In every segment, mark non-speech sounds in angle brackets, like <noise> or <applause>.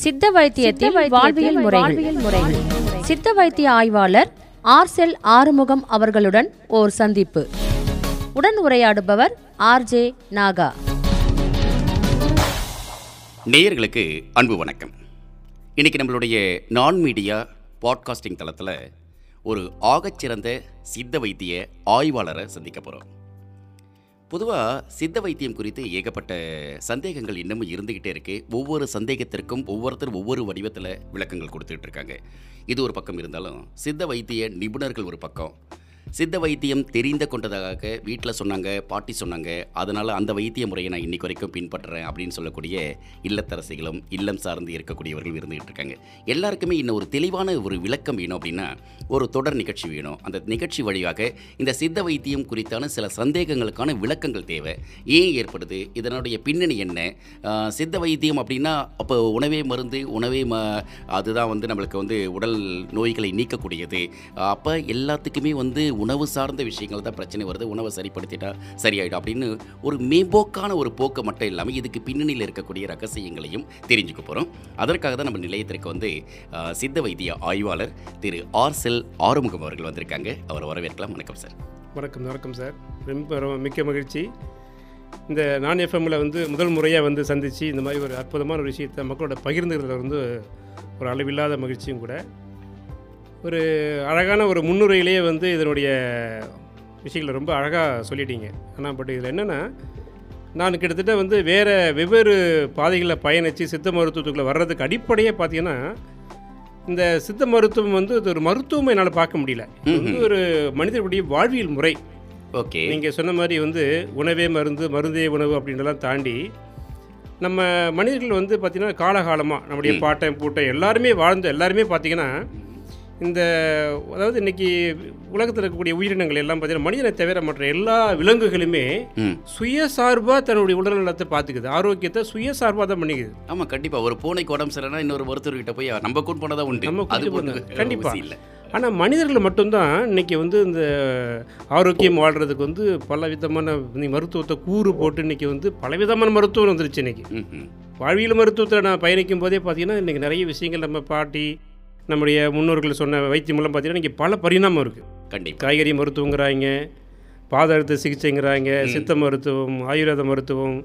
சித்த வைத்தியத்தில் வாழ்வியல் முறைகள். சித்த வைத்திய ஆய்வாளர் ஆர்செல் ஆறுமுகம் அவர்களுடன் ஓர் சந்திப்பு. உடன் உரையாடுபவர் ஆர்ஜே நாகா. நேயர்களுக்கு அன்பு வணக்கம். இன்னைக்கு நம்மளுடைய நான் மீடியா பாட்காஸ்டிங் தளத்தில் ஒரு ஆகச்சிறந்த சித்த வைத்திய ஆய்வாளரை சந்திக்க போகிறோம் பொதுவாக சித்த வைத்தியம் குறித்து ஏகப்பட்ட சந்தேகங்கள் இன்னமும் இருந்துகிட்டே இருக்கு. ஒவ்வொரு சந்தேகத்திற்கும் ஒவ்வொருத்தர் ஒவ்வொரு வடிவத்தில் விளக்கங்கள் கொடுத்துட்டு இருக்காங்க. இது ஒரு பக்கம் இருந்தாலும் சித்த வைத்திய நிபுணர்கள் ஒரு பக்கம் சித்த வைத்தியம் தெரிந்த கொண்டதாக வீட்டில் சொன்னாங்க பாட்டி சொன்னாங்க. அதனால் அந்த வைத்திய முறையை நான் இன்னைக்கு வரைக்கும் பின்பற்றுறேன் அப்படின்னு சொல்லக்கூடிய இல்லத்தரசிகளும் இல்லம் சார்ந்து இருக்கக்கூடியவர்கள் இருந்துகிட்டு இருக்காங்க. எல்லாருக்குமே இன்னும் ஒரு தெளிவான ஒரு விளக்கம் வேணும் அப்படின்னா ஒரு தொடர் நிகழ்ச்சி வேணும். அந்த நிகழ்ச்சி வழியாக இந்த சித்த வைத்தியம் குறித்தான சில சந்தேகங்களுக்கான விளக்கங்கள் தேவை. ஏன் ஏற்படுது? இதனுடைய பின்னணி என்ன? சித்த வைத்தியம் அப்படின்னா அப்போ உணவே மருந்து உணவே ம அதுதான் வந்து நம்மளுக்கு வந்து உடல் நோய்களை நீக்கக்கூடியது. அப்போ எல்லாத்துக்குமே வந்து உணவு சார்ந்த விஷயங்கள் தான் பிரச்சனை வருது. உணவை சரிப்படுத்திட்டா சரியாயிடும். அப்படின்னு ஒரு மேம்போக்கான ஒரு போக்கு மட்டும் இல்லாமல் இதுக்கு பின்னணியில் இருக்கக்கூடிய ரகசியங்களையும் தெரிஞ்சுக்க போகிறோம் அதற்காக தான் நம்ம நிலையத்திற்கு வந்து சித்த வைத்திய ஆய்வாளர் திரு ஆர் செல் ஆறுமுகம் அவர்கள் வந்திருக்காங்க. அவரை வரவேற்கலாம். வணக்கம் சார். வணக்கம் வணக்கம் சார். ரொம்ப ரொம்ப மிக்க மகிழ்ச்சி. இந்த நான் எஃப்எம்மில் வந்து முதல் முறையாக வந்து சந்தித்து இந்த மாதிரி ஒரு அற்புதமான ஒரு விஷயத்தை மக்களோட பகிர்ந்துக்கிறதுல வந்து ஒரு அளவில்லாத மகிழ்ச்சியும் கூட. ஒரு அழகான ஒரு முன்னுரையிலேயே வந்து இதனுடைய விஷயங்களை ரொம்ப அழகாக சொல்லிட்டீங்க. ஆனால் பட் இதில் என்னென்னா நான் கிட்டத்தட்ட வந்து வேறு வெவ்வேறு பாதைகளில் பயணித்து சித்த மருத்துவத்துக்குள்ளே வர்றதுக்கு அடிப்படையே பார்த்தீங்கன்னா இந்த சித்த மருத்துவம் வந்து இது ஒரு மருத்துவம் என்னால் பார்க்க முடியல. இது ஒரு மனிதனுடைய வாழ்வியல் முறை. ஓகே. நீங்கள் சொன்ன மாதிரி வந்து உணவே மருந்து மருந்தே உணவு அப்படின்றலாம் தாண்டி நம்ம மனிதர்கள் வந்து பார்த்திங்கன்னா காலகாலமாக நம்முடைய பாட்டன் பூட்டன் எல்லாருமே வாழ்ந்த எல்லாருமே பார்த்திங்கன்னா இந்த அதாவது இன்னைக்கு உலகத்தில் இருக்கக்கூடிய உயிரினங்கள் எல்லாம் பார்த்தீங்கன்னா மனிதனை தவிர மற்ற எல்லா விலங்குகளுமே சுயசார்பாக தன்னுடைய உடல்நலத்தை பார்த்துக்குது ஆரோக்கியத்தை சுயசார்பாக தான் பண்ணிக்குது. ஆமாம் கண்டிப்பாக ஒரு பூனைக்கு உடம்பு சரியில்லைனா இன்னொரு மருத்துவர்கிட்ட போய் நம்ம கூட்டு போனதான் உண்டு. நம்ம அது கூட்டு ஒண்ணு போனது. கண்டிப்பா. இல்லை. ஆனால் மனிதர்கள் மட்டும்தான் இன்னைக்கு வந்து இந்த ஆரோக்கியம் வாழ்கிறதுக்கு வந்து பல விதமான மருத்துவத்தை கூறு போட்டு இன்னைக்கு வந்து பலவிதமான மருத்துவம் வந்துருச்சு ம் வாழ்வியல் மருத்துவத்தில் நான் பயணிக்கும் போதே பார்த்தீங்கன்னா இன்றைக்கி நிறைய விஷயங்கள் நம்ம பாட்டி நம்முடைய முன்னோர்கள் சொன்ன வைத்தியம் மூலம் பார்த்தீங்கன்னா இன்றைக்கி பல பரிணாமம் இருக்குது கண்டிப்பாக காய்கறி மருத்துவங்கிறாங்க பாத அழுத்த சிகிச்சைங்கிறாங்க சித்த மருத்துவம் ஆயுர்வேத மருத்துவம்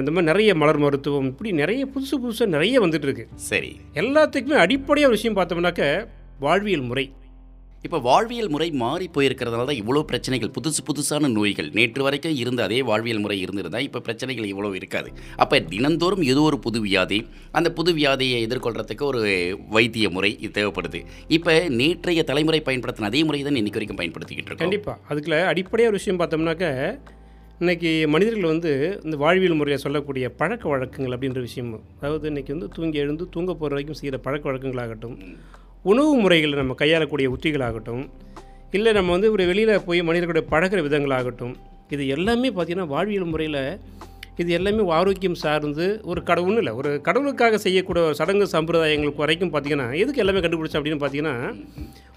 இந்த மாதிரி நிறைய மலர் மருத்துவம் இப்படி நிறைய புதுசு புதுசாக நிறைய வந்துட்டு இருக்கு. சரி. எல்லாத்துக்குமே அடிப்படையாக ஒரு விஷயம் பார்த்தோம்னாக்க வாழ்வியல் முறை. இப்போ வாழ்வியல் முறை மாறி போயிருக்கிறதுனால தான் இவ்வளோ பிரச்சனைகள் புதுசு புதுசான நோய்கள். நேற்று வரைக்கும் இருந்த அதே வாழ்வியல் முறை இருந்திருந்தால் இப்போ பிரச்சனைகள் இவ்வளோ இருக்காது. அப்போ தினந்தோறும் ஏதோ ஒரு புது வியாதி அந்த புது வியாதியை எதிர்கொள்கிறதுக்கு ஒரு வைத்திய முறை இது தேவைப்படுது. இப்போ நேற்றைய தலைமுறை பயன்படுத்தின அதே முறை தான் இன்றைக்கு வரைக்கும் பயன்படுத்திக்கிட்டு இருக்கோம். கண்டிப்பாக அதுக்குள்ள அடிப்படையாக ஒரு விஷயம் பார்த்தோம்னாக்க இன்னைக்கு மனிதர்கள் வந்து இந்த வாழ்வியல் முறையை சொல்லக்கூடிய பழக்க வழக்கங்கள் அப்படின்ற விஷயம் அதாவது இன்றைக்கி வந்து தூங்கி எழுந்து தூங்க போகிற வரைக்கும் செய்கிற பழக்க வழக்கங்களாகட்டும் உணவு முறைகளை நம்ம கையாளக்கூடிய உத்திகளாகட்டும் இல்லை நம்ம வந்து ஒரு வெளியில் போய் மனிதர்களுடைய பழகுற விதங்களாகட்டும் இது எல்லாமே பார்த்திங்கன்னா வாழ்வியல் முறையில் இது எல்லாமே ஆரோக்கியம் சார்ந்து ஒரு கடவுள்னு இல்லை ஒரு கடவுளுக்காக செய்யக்கூடிய ஒரு சடங்கு சம்பிரதாயங்களுக்கு வரைக்கும் பார்த்திங்கன்னா எதுக்கு எல்லாமே கண்டுபிடிச்சோம் அப்படின்னு பார்த்தீங்கன்னா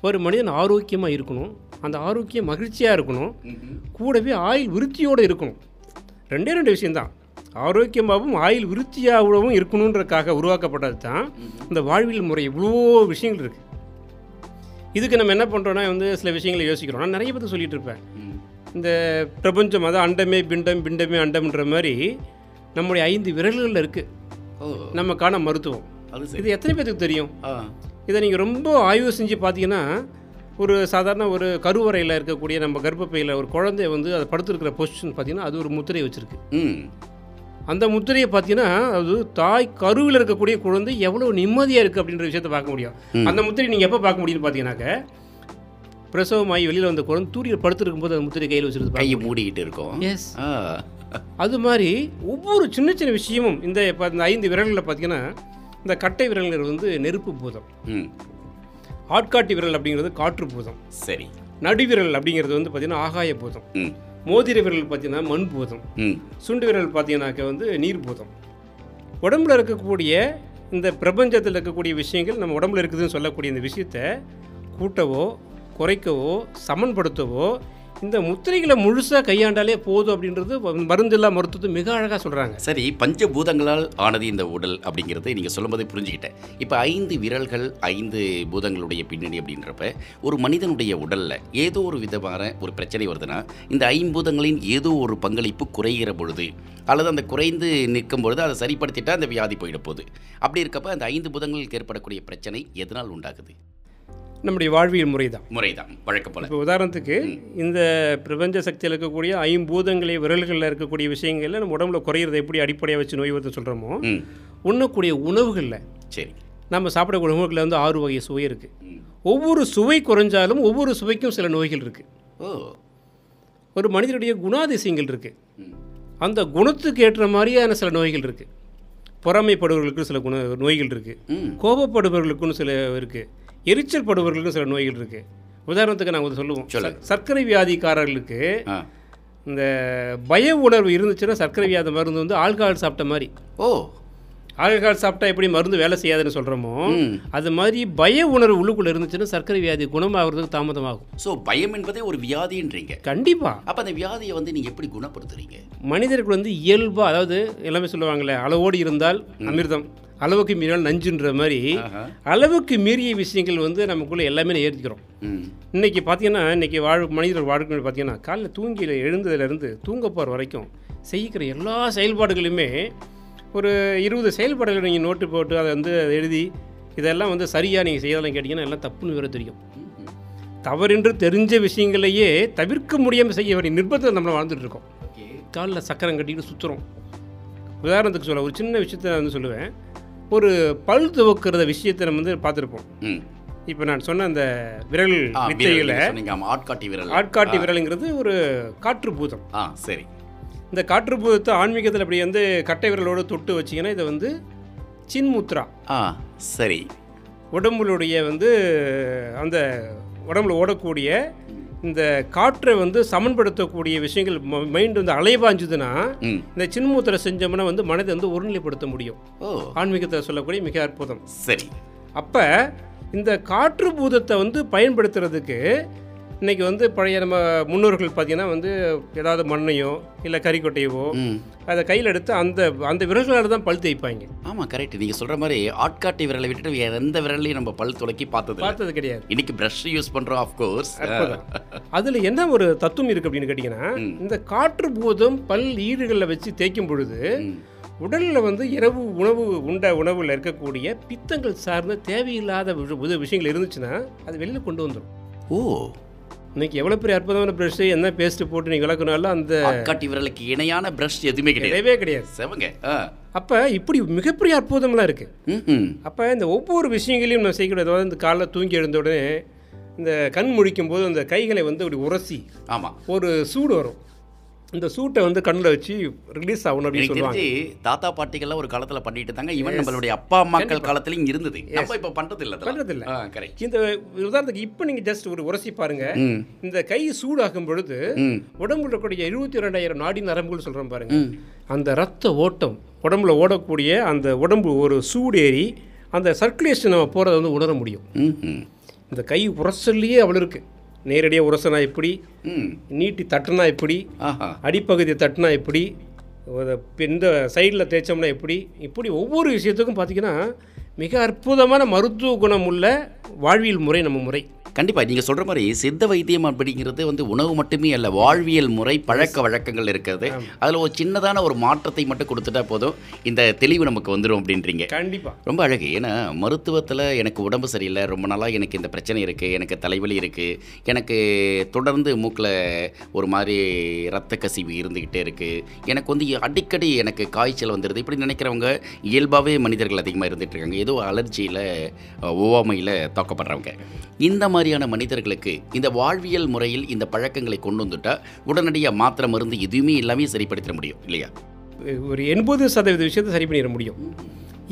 ஒரு மனிதன் ஆரோக்கியமாக இருக்கணும் அந்த ஆரோக்கியம் மகிழ்ச்சியாக இருக்கணும் கூடவே ஆயுள் விருத்தியோடு இருக்கணும். ரெண்டே ரெண்டு விஷயம்தான். ஆரோக்கியமாகவும் ஆயுள் விருத்தியாகவும் இருக்கணுன்றதுக்காக உருவாக்கப்பட்டது தான் இந்த வாழ்வியல் முறை. இவ்வளோ விஷயங்கள் இருக்குது இதுக்கு நம்ம என்ன பண்ணுறோன்னா வந்து சில விஷயங்களை யோசிக்கிறோம். நான் நிறைய பேர் சொல்லிட்டு இருப்பேன். இந்த பிரபஞ்சம் அதான் அண்டமே பிண்டம் பிண்டமே அண்டம்ன்ற மாதிரி நம்முடைய ஐந்து விரல்களில் இருக்குது ஓ. நமக்கான மருத்துவம் இது எத்தனை பேருக்கு தெரியும்? இதை நீங்கள் ரொம்ப ஆய்வு செஞ்சு பார்த்தீங்கன்னா ஒரு சாதாரண ஒரு கருவறையில் இருக்கக்கூடிய நம்ம கர்ப்பப்பையில் ஒரு குழந்தை வந்து அதை படுத்துருக்கிற பொசிஷன் பார்த்தீங்கன்னா அது ஒரு முத்திரை வச்சுருக்கு. அந்த முத்திரையை பார்த்தீங்கன்னா அது தாய் கருவில் இருக்கக்கூடிய குழந்தை எவ்வளோ நிம்மதியாக இருக்குது அப்படின்ற விஷயத்தை பார்க்க முடியும். அந்த முத்திரை நீங்கள் எப்போ பார்க்க முடியும்னு பார்த்தீங்கன்னாக்க பிரசவமாகி வெளியில் வந்த குழந்தை தூரியில் படுத்துருக்கும் போது அந்த முத்திரை கையில் வச்சுருந்து கையை மூடிக்கிட்டு இருக்கோம். எஸ் அது மாதிரி ஒவ்வொரு சின்ன சின்ன விஷயமும் இந்த இப்போ இந்த ஐந்து விரல்களில் பார்த்தீங்கன்னா இந்த கட்டை விரல்கள் வந்து நெருப்பு பூதம். ஆட்காட்டி விரல் அப்படிங்கிறது காற்று பூதம். சரி. நடுவிரல் அப்படிங்கிறது வந்து பார்த்தீங்கன்னா ஆகாய பூதம். மோதிர விரல் பார்த்தீங்கன்னா மண் பூதம். சுண்டு விரல் பார்த்தீங்கன்னாக்க வந்து நீர் பூதம். உடம்புல இருக்கக்கூடிய இந்த பிரபஞ்சத்தில் இருக்கக்கூடிய விஷயங்கள் நம்ம உடம்புல இருக்குதுன்னு சொல்லக்கூடிய இந்த விஷயத்தை கூட்டவோ குறைக்கவோ சமன்படுத்தவோ இந்த முத்திரைகளை முழுசாக கையாண்டாலே போதும் அப்படின்றது மருந்தில்லா மருத்துவத்தை மிக அழகாக சொல்கிறாங்க சரி பஞ்சபூதங்களால் ஆனது இந்த உடல் அப்படிங்கிறத நீங்கள் சொல்லும்போதே புரிஞ்சுக்கிட்டேன். இப்போ ஐந்து விரல்கள் ஐந்து பூதங்களுடைய பின்னணி அப்படின்றப்ப ஒரு மனிதனுடைய உடலில் ஏதோ ஒரு விதமான ஒரு பிரச்சனை வருதுன்னா இந்த ஐம்பூதங்களின் ஏதோ ஒரு பங்களிப்பு குறைகிற பொழுது அல்லது அந்த குறைந்து நிற்கும் பொழுது அதை சரிப்படுத்திட்டால் அந்த வியாதி போயிட போகுது. அப்படி இருக்கப்ப அந்த ஐந்து பூதங்களுக்கு ஏற்படக்கூடிய பிரச்சனை எதனால் உண்டாகுது? நம்முடைய வாழ்வியல் முறை தான் முறைதான். வழக்கம் போல. இப்போ உதாரணத்துக்கு இந்த பிரபஞ்ச சக்தியில் இருக்கக்கூடிய ஐம்பூதங்களை விரல்களில் இருக்கக்கூடிய விஷயங்கள்ல நம்ம உடம்புல குறையிறதை எப்படி அடிப்படையாக வச்சு நோய் வருது சொல்கிறோமோ உண்ணக்கூடிய உணவுகளில் சரி. நம்ம சாப்பிடக்கூடிய உணவுகளில் வந்து ஆறு வகை சுவை இருக்குது. ஒவ்வொரு சுவை குறைஞ்சாலும் ஒவ்வொரு சுவைக்கும் சில நோய்கள் இருக்குது ஓ. ஒரு மனிதனுடைய குணாதிசயங்கள் இருக்குது. அந்த குணத்துக்கு ஏற்ற மாதிரியான சில நோய்கள் இருக்குது பொறாமைப்படுபவர்களுக்கு சில குண நோய்கள் இருக்குது கோபப்படுபவர்களுக்குன்னு சில இருக்குது எரிச்சல் படுபவர்களுக்கும் சில நோய்கள் இருக்குது உதாரணத்துக்கு நாங்கள் வந்து சொல்லுவோம். சர்க்கரை வியாதிக்காரர்களுக்கு இந்த பய உணர்வு இருந்துச்சுன்னா சர்க்கரை வியாதி மருந்து வந்து ஆல்கஹால் சாப்பிட்ட மாதிரி. ஓ. ஆல்கஹால் சாப்பிட்டா எப்படி மருந்து வேலை செய்யாதுன்னு சொல்கிறோமோ அது மாதிரி பய உணர்வு உள்ளுக்குள்ளே இருந்துச்சுன்னா சர்க்கரை வியாதி குணமாகிறதுக்கு தாமதமாகும். ஸோ பயம் என்பதே ஒரு வியாதின்றீங்க. கண்டிப்பாக அப்போ அந்த வியாதியை வந்து நீங்கள் எப்படி குணப்படுத்துறீங்க? மனிதருக்கு வந்து இயல்பாக அதாவது எல்லாமே சொல்லுவாங்களே அளவோடு இருந்தால் அமிர்தம். அளவுக்கு மீறினால் நஞ்சுன்ற மாதிரி. அளவுக்கு மீறிய விஷயங்கள் வந்து நமக்குள்ளே எல்லாமே ஏற்றிக்கிறோம் ம். இன்னைக்கு பார்த்தீங்கன்னா இன்னைக்கு வாழ் மனிதர் வாழ்க்கை பார்த்தீங்கன்னா காலைல தூங்கி எழுந்ததுலேருந்து தூங்க போகிற வரைக்கும் செய்கிற எல்லா செயல்பாடுகளுமே ஒரு இருபது செயல்பாடுகள் நீங்கள் நோட்டு போட்டு அதை வந்து அதை எழுதி இதெல்லாம் வந்து சரியாக நீங்கள் செய்யலாம் கேட்டிங்கன்னா எல்லாம் தப்புன்னு வேற தெரியும். தவறென்று தெரிஞ்ச விஷயங்களையே தவிர்க்க முடியாமல் செய்ய வேண்டிய நிர்பந்தத்தில் நம்மளை வாழ்ந்துட்டு இருக்கோம். காலில் சக்கரம் கட்டிட்டு சுற்றுறோம் உதாரணத்துக்கு சொல்ல ஒரு சின்ன விஷயத்தை நான் வந்து சொல்லுவேன். ஒரு பல் துவக்கிறத விஷயத்தை நம்ம வந்து பார்த்துருப்போம். இப்போ நான் சொன்ன அந்த விரல் ஆமாம் ஆட்காட்டி விரல். ஆட்காட்டி விரலுங்கிறது ஒரு காற்று பூதம். ஆ சரி. இந்த காற்று பூதத்தை ஆன்மீகத்தில் அப்படி வந்து கட்டை விரலோடு தொட்டு வச்சிங்கன்னா இதை வந்து சின்முத்ரா. ஆ சரி. உடம்புடைய வந்து அந்த உடம்புல ஓடக்கூடிய இந்த காற்றை வந்து சமன்படுத்தக்கூடிய விஷயங்கள் மைண்ட் வந்து அலைவாஞ்சுதுன்னா ம். இந்த சின்முத்திரை செஞ்சோம்னா வந்து மனதை வந்து ஒருநிலைப்படுத்த முடியும். ஓ. ஆன்மீகத்தில் சொல்லக்கூடிய மிக அற்புதம். சரி. அப்போ இந்த காற்று பூதத்தை வந்து பயன்படுத்துறதுக்கு இன்னைக்கு வந்து பழைய நம்ம முன்னோர்கள் பார்த்தீங்கன்னா வந்து ஏதாவது மண்ணையோ இல்லை கறிக்கொட்டையவோ அதை கையில் எடுத்து அந்த அந்த விரல்களால் தான் பல் தேய்ப்பாங்க. ஆமாம் கரெக்ட் நீங்கள் சொல்கிற மாதிரி ஆட்காட்டி விரலை விட்டுட்டு வேற எந்த விரலையும் நம்ம பல் துளக்கி பார்த்தது. பார்த்தது கிடையாது. இன்னைக்கு ப்ரஷ் யூஸ் பண்ணுறோம் ஆஃப்கோர்ஸ் அதில் என்ன ஒரு தத்துவம் இருக்குது அப்படின்னு கேட்டிங்கன்னா இந்த காற்று பூதம் பல் ஈடுகளில் வச்சு தேய்க்கும் பொழுது உடலில் வந்து இரவு உணவு உண்ட உணவில் இருக்கக்கூடிய பித்தங்கள் சார்ந்த தேவையில்லாத விஷயங்கள் இருந்துச்சுன்னா அது வெளியில் கொண்டு வந்துடும் ஓ. இன்னைக்கு எவ்வளோ பெரிய அற்புதமான ப்ரஷ்ஷு என்ன பேஸ்ட்டு போட்டு நீங்கள் விளக்குனாலும் அந்த ஆட்காட்டி விரலுக்கு இணையான ப்ரஷ் எதுவுமே கிடையாது. கிடையவே கிடையாது. செவங்க. அப்போ இப்படி மிகப்பெரிய அற்புதம்லாம் இருக்குது அப்போ இந்த ஒவ்வொரு விஷயங்களையும் நம்ம செய்யக்கூடாது. அதாவது இந்த காலைல தூங்கி எழுந்த உடனே இந்த கண் முழிக்கும் போது அந்த கைகளை வந்து அப்படி உரசி ஆமாம் ஒரு சூடு வரும். இந்த சூட்டை வந்து கண்ணில் வச்சு ரிலீஸ் ஆகணும் அப்படின்னு சொல்லுவாங்க. தாத்தா பாட்டிகள்லாம் ஒரு காலத்துல பண்ணிட்டு இருந்தாங்க ஈவன் நம்மளுடைய அப்பா அம்மாக்கள் காலத்துலயும் இருந்தது. நம்ம இப்ப பண்றது இல்ல பண்றதில்ல. கரெக்ட் இந்த உதாரணத்துக்கு இப்போ நீங்கள் ஜஸ்ட் ஒரு உரசி பாருங்க. இந்த கை சூடாகும் பொழுது உடம்புல இருக்கக்கூடிய எழுபத்தி ரெண்டாயிரம் நாடி நரம்புகள் சொல்கிறோம் பாருங்க. அந்த ரத்த ஓட்டம் உடம்புல ஓடக்கூடிய அந்த உடம்பு ஒரு சூடேறி அந்த சர்க்குலேஷன் நம்ம போகிறத வந்து உணர முடியும். இந்த கை உரசல்லையே அவ்வளோ இருக்குது நேரடியாக உரசனா எப்படி? ம். நீட்டி தட்டுனா எப்படி? ஆஹா. அடிப்பகுதியை தட்டுனா எப்படி? இந்த சைடில் தேய்ச்சோம்னா எப்படி? இப்படி ஒவ்வொரு விஷயத்துக்கும் பார்த்தீங்கன்னா மிக அற்புதமான மருத்துவ குணம் உள்ள வாழ்வியல் முறை நம்ம முறை. கண்டிப்பா நீங்க சொல்ற மாதிரி சித்த வைத்தியம் அப்படிங்கிறது வந்து உணவு மட்டுமே அல்ல வாழ்வியல் முறை பழக்க வழக்கங்கள் இருக்கிறது. அதுல ஒரு சின்னதான ஒரு மாற்றத்தை மட்டும் கொடுத்துட்டா போதும் இந்த தெளிவு நமக்கு வந்துடும் அப்படின்றீங்க. கண்டிப்பாக ரொம்ப அழகு. ஏன்னா மருத்துவத்தில் எனக்கு உடம்பு சரியில்லை ரொம்ப நாளாக எனக்கு இந்த பிரச்சனை இருக்குது எனக்கு தலைவலி இருக்குது எனக்கு தொடர்ந்து மூக்கில் ஒரு மாதிரி ரத்த கசிவு இருந்துக்கிட்டே இருக்குது எனக்கு வந்து அடிக்கடி எனக்கு காய்ச்சல் வந்துடுது இப்படி நினைக்கிறவங்க இயல்பாகவே மனிதர்கள் அதிகமாக இருந்துட்டு இருக்காங்க. ஏதோ அலர்ஜியில் ஒவ்வாமையில் தாக்கப்படுறவங்க. இந்த மாதிரியான மனிதர்களுக்கு இந்த வாழ்வியல் முறையில் இந்த பழக்கங்களை கொண்டு வந்துட்டா உடனடியாக மாத்திரை மருந்து எதுவுமே எல்லாமே சரிப்படுத்திட முடியும் இல்லையா? ஒரு எண்பது சதவீத விஷயத்தை சரி பண்ணிட முடியும்.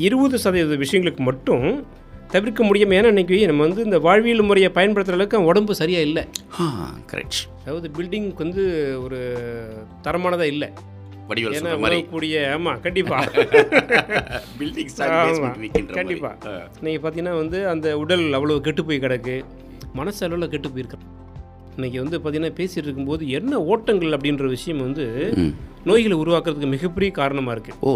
இருபது சதவீத விஷயங்களுக்கு மட்டும் தவிர்க்க முடியும். ஏன்னா இன்னைக்கு நம்ம வந்து இந்த வாழ்வியல் முறையை பயன்படுத்துகிற அளவுக்கு உடம்பு சரியாக இல்லை. கரெக்ட் அதாவது பில்டிங்க்கு வந்து ஒரு தரமானதாக இல்லை. உணவக்கூடிய ஆமாம் கண்டிப்பாக பில்டிங் ஆமா, கண்டிப்பா. <laughs> நீங்கள் பார்த்தீங்கன்னா வந்து அந்த உடல் அவ்வளோ கெட்டு போய் கிடக்கு. மனசளவில் கெட்டு போயிருக்கு. இன்னைக்கு வந்து பார்த்தீங்கன்னா பேசிட்டு இருக்கும்போது என்ன ஓட்டங்கள் அப்படின்ற விஷயம் வந்து. நோய்களை உருவாக்குறதுக்கு மிகப்பெரிய காரணமாக இருக்குது ஓ.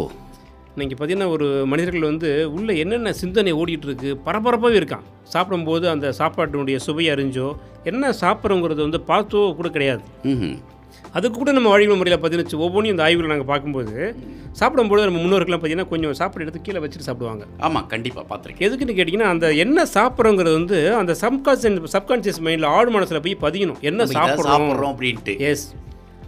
இன்னைக்கு பார்த்தீங்கன்னா ஒரு மனிதர்கள் வந்து உள்ள என்னென்ன சிந்தனை ஓடிட்டு இருக்கு பரபரப்பாகவே இருக்கான். சாப்பிடும்போது அந்த சாப்பாட்டினுடைய சுவையை அறிஞ்சோ என்ன சாப்பிட்றோங்கிறது வந்து பார்த்தோ கூட கிடையாது. அதுக்கு கூட நம்ம வாழ்வியல் முறையில் பார்த்தீங்கன்னா ஒவ்வொன்றையும் இந்த ஆய்வுகளை நாங்கள் பார்க்கும்போது சாப்பிடும்போது நம்ம முன்னோர்கள்லாம் பார்த்தீங்கன்னா கொஞ்சம் சாப்பிட எடுத்து கீழே வச்சுட்டு சாப்பிடுவாங்க. ஆமாம் கண்டிப்பாக பார்த்துருக்கேன். எதுக்குன்னு கேட்டிங்கன்னா அந்த என்ன சாப்பிட்றோங்கிறது வந்து அந்த சப்கான்சியஸ் சப்கான்சியஸ் மைண்டில் ஆழ் மனசில் போய் பதியணும். என்ன சாப்பிட்றோம் அப்படின்ட்டு. எஸ்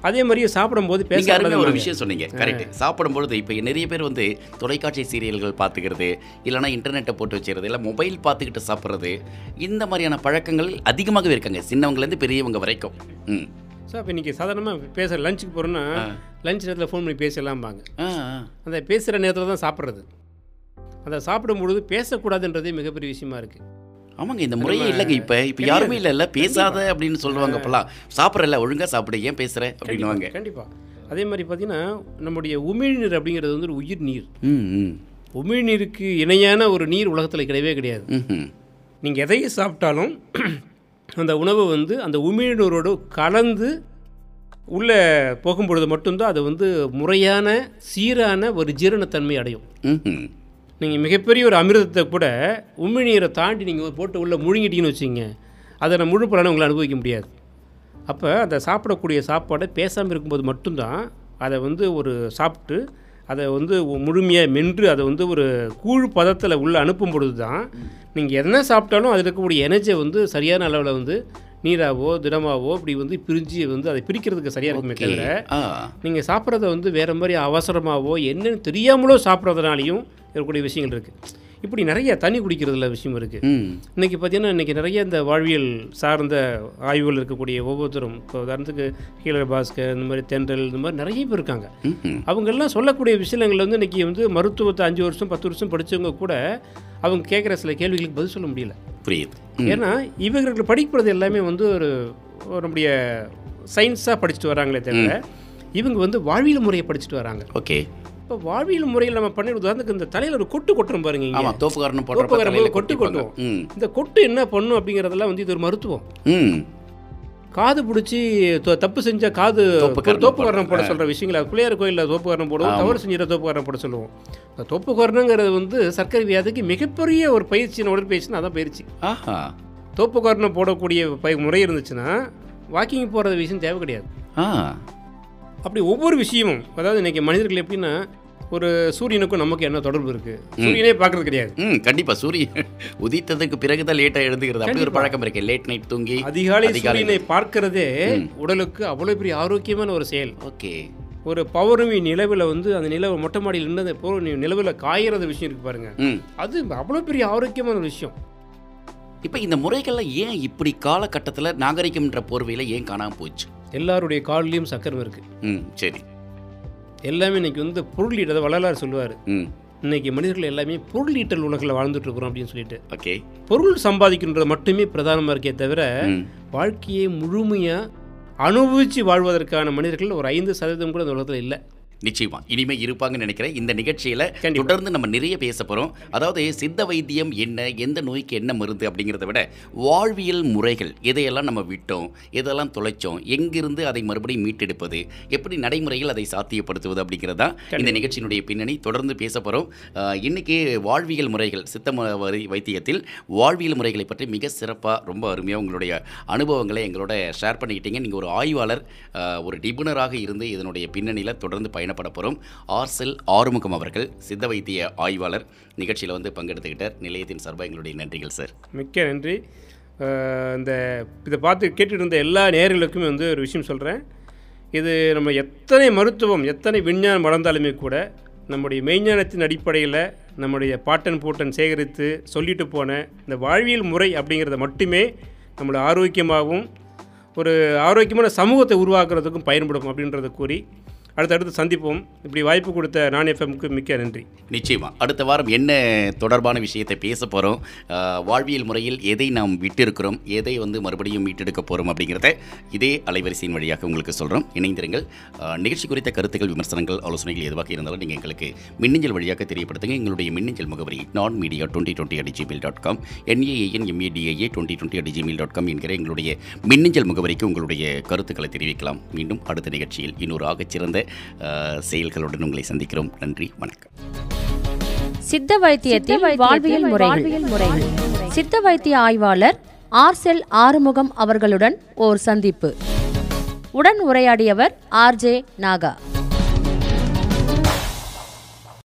அதே மாதிரியே சாப்பிடும்போது அருமையா ஒரு பேச விஷயம் சொன்னீங்க கரெக்ட் சாப்பிடும்பொழுது இப்போ நிறைய பேர் வந்து தொலைக்காட்சி சீரியல்கள் பார்த்துக்கிறது இல்லைனா இன்டர்நெட்டை போட்டு வச்சுக்கிறது இல்லை மொபைல் பார்த்துக்கிட்டு சாப்பிட்றது இந்த மாதிரியான பழக்கங்கள் அதிகமாகவே இருக்காங்க சின்னவங்கலேருந்து பெரியவங்க வரைக்கும். ம். சார் இப்போ இன்றைக்கி சாதாரணமாக பேச லஞ்சுக்கு போகிறோன்னா லஞ்ச் நேரத்தில் ஃபோன் பண்ணி பேசலாம்பாங்க. அந்த பேசுகிற நேரத்தில் தான் சாப்பிட்றது. அந்த சாப்பிடும் பொழுது பேசக்கூடாதுன்றதே மிகப்பெரிய விஷயமா இருக்குது ஆமாங்க இந்த முறையே இல்லைங்க இப்போ. இப்போ யாருமே இல்லை இல்லை பேசாத அப்படின்னு சொல்லுவாங்க அப்போல்லாம் சாப்பிட்றல ஒழுங்கா சாப்பிடு ஏன் பேசுற? அப்படின்னுவாங்க. கண்டிப்பாக அதே மாதிரி பார்த்தீங்கன்னா நம்முடைய உமிழ்நீர் அப்படிங்கிறது வந்து ஒரு உயிர் நீர். உமிழ்நீருக்கு இணையான ஒரு நீர் உலகத்தில் கிடையவே கிடையாது. நீங்கள் எதையை சாப்பிட்டாலும் அந்த உணவு வந்து அந்த உமிழ்நீரோடு கலந்து உள்ளே போகும்பொழுது மட்டும்தான் அது வந்து முறையான சீரான ஒரு ஜீரணத்தன்மை அடையும். நீங்கள் மிகப்பெரிய ஒரு அமிர்தத்தை கூட உமிழ்நீரை தாண்டி நீங்கள் போட்டு உள்ளே முழுங்கிட்டீங்கன்னு வச்சுங்க அதை நான் முழு பலனை உங்களை அனுபவிக்க முடியாது. அப்போ அந்த சாப்பிடக்கூடிய சாப்பாடை பேசாமல் இருக்கும்போது மட்டும்தான் அதை வந்து ஒரு சாப்பிட்டு அதை வந்து முழுமையாக மென்று அதை வந்து ஒரு கூழ் பதத்தில் உள்ளே அனுப்பும் பொழுது தான் நீங்கள் என்ன சாப்பிட்டாலும் அதில் இருக்கக்கூடிய எனர்ஜியை வந்து சரியான அளவில் வந்து நீராவோ திடமாவோ இப்படி வந்து பிரிஞ்சு வந்து அதை பிரிக்கிறதுக்கு சரியாக இருக்குமே. தவிர நீங்கள் சாப்பிட்றத வந்து வேறு மாதிரி அவசரமாகவோ என்னன்னு தெரியாமலோ சாப்பிட்றதுனாலையும் இருக்கக்கூடிய விஷயங்கள் இருக்குது இப்படி நிறைய தண்ணி குடிக்கிறதுல விஷயம் இருக்குது இன்றைக்கி பார்த்தீங்கன்னா இன்றைக்கி நிறைய இந்த வாழ்வியல் சார்ந்த ஆய்வுகள் இருக்கக்கூடிய ஒவ்வொருத்தரும் இப்போ உதாரணத்துக்கு கீழ பாஸ்கர் இந்த மாதிரி தென்றல் இந்த மாதிரி நிறைய பேர் இருக்காங்க. அவங்கெல்லாம் சொல்லக்கூடிய விஷயங்கள் வந்து இன்றைக்கி வந்து மருத்துவத்தை அஞ்சு வருஷம் பத்து வருஷம் படித்தவங்க கூட அவங்க கேட்குற சில கேள்விகளுக்கு பதில் சொல்ல முடியல. புரியுது. ஏன்னா இவங்களுக்கு படிக்கிறது எல்லாமே வந்து ஒரு ஒரு நம்முடைய சயின்ஸாக படிச்சுட்டு வராங்களே தவிர இவங்க வந்து வாழ்வியல் முறையை படிச்சுட்டு வராங்க. ஓகே. இப்போ வாழ்வியல் முறையில் நம்ம பண்ணி உதாரணத்துக்கு இந்த தலையில் ஒரு கொட்டு கொட்டுறோம் பாருங்க இங்க. ஆமா தோப்புக்காரன் தோப்புக்காரன் கொட்டு கொட்டிப்பாங்க. கொட்டும். ம். இந்த கொட்டு என்ன பண்ணும் அப்படிங்கிறதெல்லாம் வந்து இது ஒரு மருத்துவம். ம். காது பிடிச்சி தப்பு செஞ்ச காது தோப்புக்கரணம் போட சொல்கிற விஷயங்களை. பிள்ளையார் கோயிலில் தோப்புக்கரணம் போடுவோம் தவறு செஞ்சிட தோப்புக்கரணம் போட சொல்லுவோம். இந்த தோப்புக்கரணங்கிறது வந்து சர்க்கரை வியாதிக்கு மிகப்பெரிய ஒரு பயிற்சின்னு உடற்பயிற்சின்னு அதான் பயிற்சி. ஆஹா. தோப்புக்கரணம் போடக்கூடிய பய முறை இருந்துச்சுன்னா வாக்கிங் போகிற விஷயம் தேவை கிடையாது. அப்படி ஒவ்வொரு விஷயமும் அதாவது இன்னைக்கு மனிதர்கள் எப்படின்னா ஒரு சூரியனுக்கும் நமக்கு என்ன தொடர்பு இருக்குது சூரியனே பார்க்கறது கிடையாது. ம் கண்டிப்பா. சூரியன் உதித்ததுக்கு பிறகுதான் லேட்டா எழுந்துக்கிறது. அப்படி ஒரு. பழக்கம் இருக்கு. லேட் நைட் தூங்கி அதிகாலை சூரியனை பார்க்கிறதே உடலுக்கு அவ்வளோ பெரிய ஆரோக்கியமான ஒரு செயல். ஓகே. ஒரு பௌர்ணமி நிலவில் வந்து அந்த நிலவு மொட்டை மாடியில் நின்று அந்த பௌர்ணமி நிலவில் காயறது விஷயம் இருக்கு பாருங்க. அது அவ்வளோ பெரிய ஆரோக்கியமான ஒரு விஷயம். இப்போ இந்த முறைகள்ல ஏன் இப்படி காலகட்டத்தில் நாகரிகம்ன்ற போர்வையில் ஏன் காணாம போச்சு? எல்லாருடைய கால்லையும் சக்கரம் இருக்கு. ம் சரி. எல்லாமே இன்னைக்கு வந்து பொருளீட்டதை வள்ளலார் சொல்லுவார். இன்னைக்கு மனிதர்கள் எல்லாமே பொருளீட்டல் உலகில் வாழ்ந்துட்டு இருக்கிறோம் அப்படின்னு சொல்லிட்டு. ஓகே. பொருள் சம்பாதிக்கின்றது மட்டுமே பிரதானமாக இருக்கே தவிர வாழ்க்கையை முழுமையாக அனுபவித்து வாழ்வதற்கான மனிதர்கள் ஒரு ஐந்து சதவீதம் கூட இந்த உலகத்தில் இல்லை. நிச்சயமா. இனிமே இருப்பாங்கன்னு நினைக்கிறேன். இந்த நிகழ்ச்சியில. தொடர்ந்து நம்ம நிறைய பேச போறோம். அதாவது சித்த வைத்தியம் என்ன எந்த நோய்க்கு என்ன மருந்து அப்படிங்கிறத விட வாழ்வியல் முறைகள் எதையெல்லாம் நம்ம விட்டோம் எதெல்லாம் தொலைச்சோம் எங்கிருந்து அதை மறுபடியும் மீட்டெடுப்பது எப்படி நடைமுறையில் அதை சாத்தியப்படுத்துவது அப்படிங்கிறதா இந்த நிகழ்ச்சியினுடைய பின்னணி தொடர்ந்து பேச போறோம். ஆஹ், இன்னைக்கு வாழ்வியல் முறைகள் சித்த வைத்தியத்தில் வாழ்வியல் முறைகளை பற்றி மிக சிறப்பாக ரொம்ப அருமையாக உங்களுடைய அனுபவங்களை எங்களோட ஷேர் பண்ணிக்கிட்டீங்க. நீங்கள் ஒரு ஆய்வாளர் ஒரு நிபுணராக இருந்து இதனுடைய பின்னணியில் தொடர்ந்து பயணப்பட போகிறோம் ஆர்செல் ஆறுமுகம் அவர்கள் சித்த வைத்திய ஆய்வாளர் நிகழ்ச்சியில் வந்து பங்கெடுத்துக்கிட்டார். நிலையத்தின் சார்பாக எங்களுடைய நன்றிகள் சார். மிக்க நன்றி. இந்த இதை பார்த்து கேட்டுட்டு இருந்த எல்லா நேயர்களுக்குமே வந்து ஒரு விஷயம் சொல்கிறேன் இது நம்ம எத்தனை மருத்துவம் எத்தனை விஞ்ஞானம் வளர்ந்தாலுமே கூட நம்முடைய மெய்ஞானத்தின் அடிப்படையில் நம்முடைய பாட்டன் பூட்டன் சேகரித்து சொல்லிட்டு போன இந்த வாழ்வியல் முறை அப்படிங்கிறத மட்டுமே நம்மளை ஆரோக்கியமாகவும் ஒரு ஆரோக்கியமான சமூகத்தை உருவாக்குறதுக்கும் பயன்படும் அப்படின்றத கூறி அடுத்தடுத்து சந்திப்போம். இப்படி வாய்ப்பு கொடுத்த நான் எஃப்எம்க்கு மிக்க நன்றி. நிச்சயமாக அடுத்த வாரம் என்ன தொடர்பான விஷயத்தை பேச போகிறோம் வாழ்வியல் முறையில் எதை நாம் விட்டிருக்கிறோம் எதை வந்து மறுபடியும் மீட்டெடுக்க போகிறோம் அப்படிங்கிறத இதே அலைவரிசையின் வழியாக உங்களுக்கு சொல்கிறோம் இணைந்திருங்கள். நிகழ்ச்சி குறித்த கருத்துக்கள் விமர்சனங்கள் ஆலோசனைகள் எதுவாக இருந்தாலும் நீங்கள் எங்களுக்கு மின்னஞ்சல் வழியாக தெரியப்படுத்துங்க. எங்களுடைய மின்னஞ்சல் முகவரி நான் media twenty twenty at Gmail dot com N A A N M A D A A twenty twenty at Gmail dot com என்கிற எங்களுடைய மின்னஞ்சல் முகவரிக்கு உங்களுடைய கருத்துக்களை தெரிவிக்கலாம். மீண்டும் அடுத்த நிகழ்ச்சியில் இன்னொரு ஆகச்சிறந்த செயல்களுடன் உங்களை சந்திக்கிறோம். நன்றி வணக்கம். சித்த வைத்தியத்தில் வாழ்வியல் முறைகள். சித்த வைத்திய ஆய்வாளர் ஆர்செல் ஆறுமுகம் அவர்களுடன் ஓர் சந்திப்பு. உடன் உரையாடியவர் ஆர்ஜே நாகா.